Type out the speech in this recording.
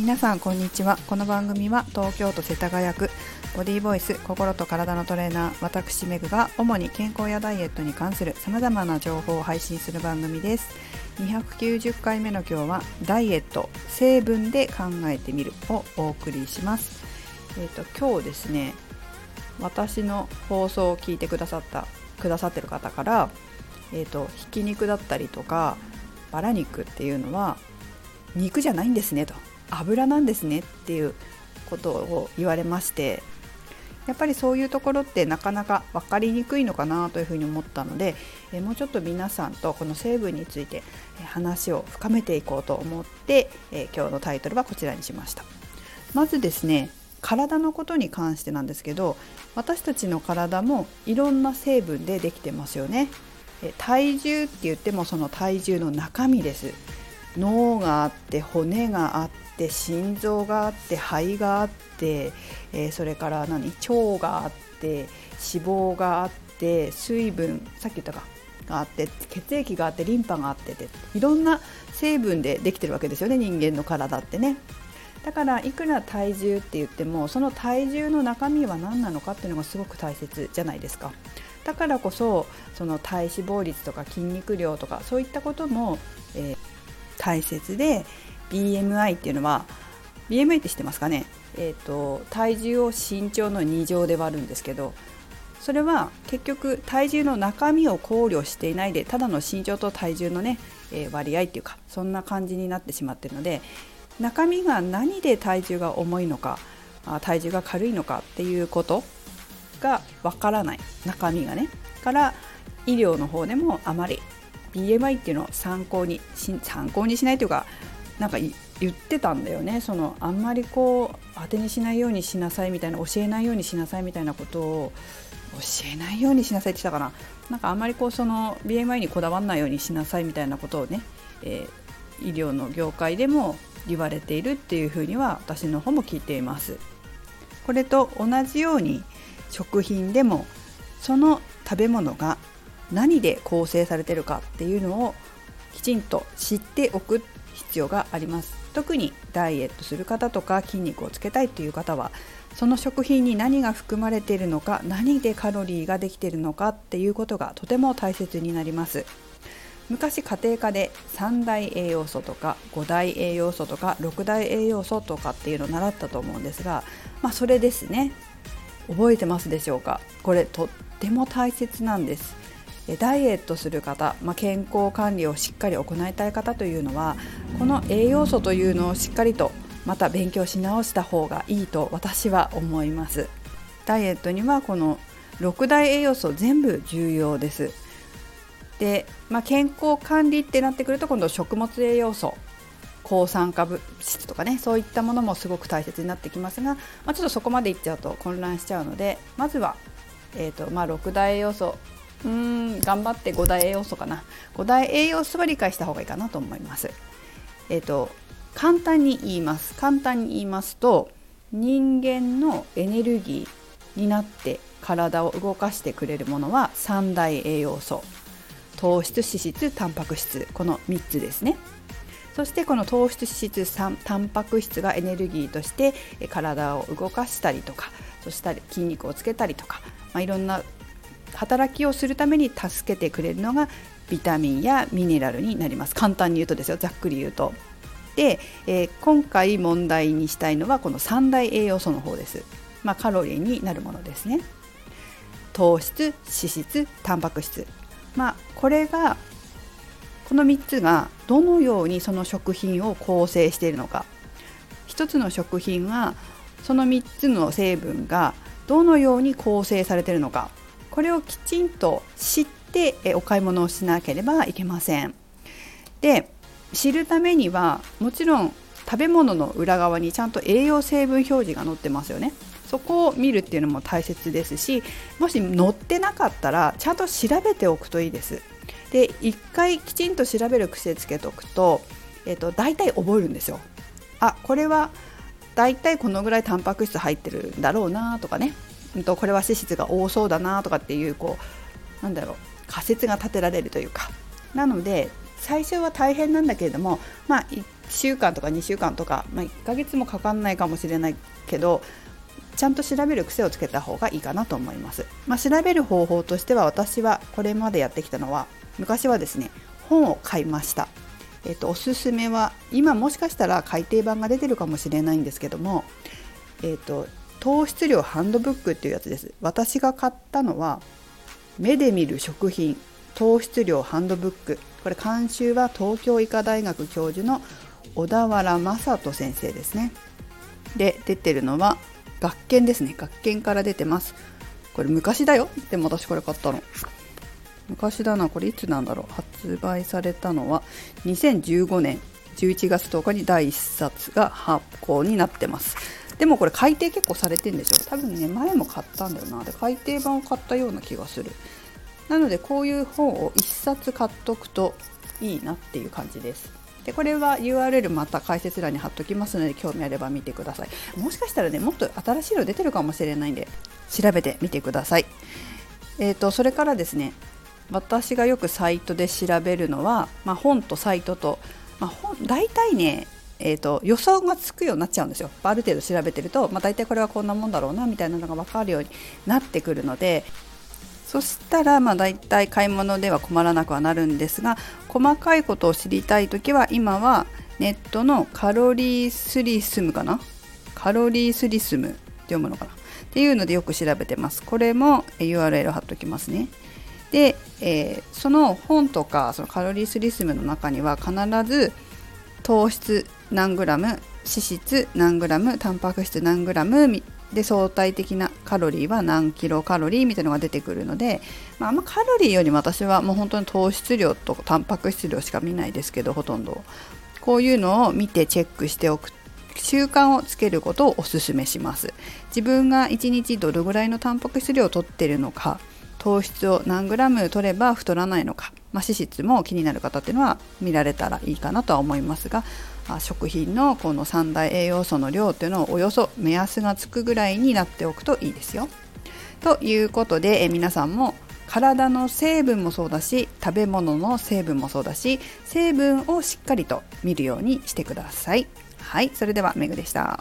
皆さんこんにちは。この番組は東京都世田谷区ボディーボイス心と体のトレーナー私メグが主に健康やダイエットに関する様々な情報を配信する番組です。290回目の今日はダイエット成分で考えてみるをお送りします。えっ、ー、と今日ですね私の放送を聞いてくださったくださってる方からえーと、ひき肉だったりとかバラ肉っていうのは肉じゃないんですねと。油なんですねっていうことを言われましてやっぱりそういうところってなかなか分かりにくいのかなというふうに思ったので、えもうちょっと皆さんとこの成分について話を深めていこうと思って、え今日のタイトルはこちらにしました。まずですね体のことに関してなんですけど私たちの体もいろんな成分でできてますよね。体重って言ってもその体重の中身です。脳があって骨があって心臓があって肺があって、えー、それから何？腸があって脂肪があって水分さっき言ったか？があって血液があってリンパがあってていろんな成分でできてるわけですよね人間の体ってね。だからいくら体重って言ってもその体重の中身は何なのかっていうのがすごく大切じゃないですか。だからこそその体脂肪率とか筋肉量とかそういったことも、えー、大切で BMI っていうのは BMI って知ってますかね、えーと、体重を身長の2乗で割るんですけどそれは結局体重の中身を考慮していないでただの身長と体重のね、えー、割合っていうかそんな感じになってしまってるので中身が何で体重が重いのか体重が軽いのかっていうことがわからない。中身がね。から医療の方でもあまり BMI っていうのを参考に参考にしないというかなんか言ってたんだよねそのあんまりこう当てにしないようにしなさいみたいな教えないようにしなさいみたいなことを教えないようにしなさいって言ったかななんかあんまりこうその BMI にこだわらないようにしなさいみたいなことをね、えー、医療の業界でも言われているっていうふうには私の方も聞いています。これと同じように食品でもその食べ物が何で構成されてるかっていうのをきちんと知っておく必要があります。特にダイエットする方とか筋肉をつけたいという方はその食品に何が含まれているのか何でカロリーができているのかっていうことがとても大切になります。昔家庭科で3大栄養素とか5大栄養素とか6大栄養素とかっていうのを習ったと思うんですがまあそれですね。覚えてますでしょうか？これとっても大切なんです。ダイエットする方、まあ、健康管理をしっかり行いたい方というのはこの栄養素というのをしっかりとまた勉強し直した方がいいと私は思います。ダイエットにはこの6大栄養素全部重要です。で、まあ、健康管理ってなってくると今度食物栄養素抗酸化物質とかねそういったものもすごく大切になってきますが、まあ、ちょっとそこまでいっちゃうと混乱しちゃうのでまずは、えーとまあ、6大栄養素うーん頑張って5大栄養素かな5大栄養素は理解した方がいいかなと思います。えーと、簡単に言います簡単に言いますと人間のエネルギーになって体を動かしてくれるものは3大栄養素糖質脂質タンパク質この3つですね。そしてこの糖質脂質タンパク質がエネルギーとして体を動かしたりとかそしたり筋肉をつけたりとか、まあ、いろんな働きをするために助けてくれるのがビタミンやミネラルになります簡単に言うとですよざっくり言うと。で、えー、今回問題にしたいのはこの三大栄養素の方です。まあ、カロリーになるものですね。糖質脂質タンパク質まあこれがこの3つがどのようにその食品を構成しているのか1つの食品はその3つの成分がどのように構成されているのかこれをきちんと知ってお買い物をしなければいけません。で知るためにはもちろん食べ物の裏側にちゃんと栄養成分表示が載ってますよね。そこを見るっていうのも大切ですしもし載ってなかったらちゃんと調べておくといいです。で1回きちんと調べる癖つけとくと,、えーと、大体覚えるんですよ。あこれは大体このぐらいタンパク質入ってるんだろうなとかね、うん、とこれは脂質が多そうだなとかっていうこうなんだろう仮説が立てられるというか。なので最初は大変なんだけれどもまあ週間とか2週間とか、まあ、1ヶ月もかかんないかもしれないけどちゃんと調べる癖をつけた方がいいかなと思います、まあ、調べる方法としては私はこれまでやってきたのは昔はですね本を買いました。えっと、おすすめは今もしかしたら改訂版が出てるかもしれないんですけども、えっと、糖質量ハンドブックっていうやつです。私が買ったのは目で見る食品糖質量ハンドブック。これ監修は東京医科大学教授の小田原正人先生ですね。で出てるのは学研ですね。学研から出てます。これ昔だよ。でも私これ買ったの。昔だな。これいつなんだろう。発売されたのは2015年11月10日に第1冊が発行になってます。でもこれ改訂結構されてんでしょ？多分ね前も買ったんだよな。で改訂版を買ったような気がする。なのでこういう本を1冊買っとくといいなっていう感じです。でこれは URL また解説欄に貼っときますので興味あれば見てください。もしかしたらねもっと新しいの出てるかもしれないんで調べてみてください。えーと、それからですね私がよくサイトで調べるのは、まあ、本とサイトと、まあ、本大体ねえーと、予想がつくようになっちゃうんですよ。ある程度調べてると、まあ、大体これはこんなもんだろうなみたいなのが分かるようになってくるので。そしたらまあ大体買い物では困らなくはなるんですが細かいことを知りたい時は今はネットのカロリースリスムかな？カロリースリスムって読むのかな？っていうのでよく調べてます。これも URL 貼っときますね。で、えー、その本とかそのカロリースリスムの中には必ず糖質何グラム脂質何グラムタンパク質何グラムで相対的なカロリーは何キロカロリーみたいなのが出てくるので、まあ、あんまカロリーよりも私はもう本当に糖質量とタンパク質量しか見ないですけどほとんど。こういうのを見てチェックしておく習慣をつけることをおすすめします。自分が1日どれぐらいのタンパク質量をとっているのか糖質を何グラム取れば太らないのか、まあ、脂質も気になる方っていうのは見られたらいいかなとは思いますが食品のこの三大栄養素の量というのをおよそ目安がつくぐらいになっておくといいですよ。ということでえ皆さんも体の成分もそうだし食べ物の成分もそうだし成分をしっかりと見るようにしてください。はい、それではめぐでした。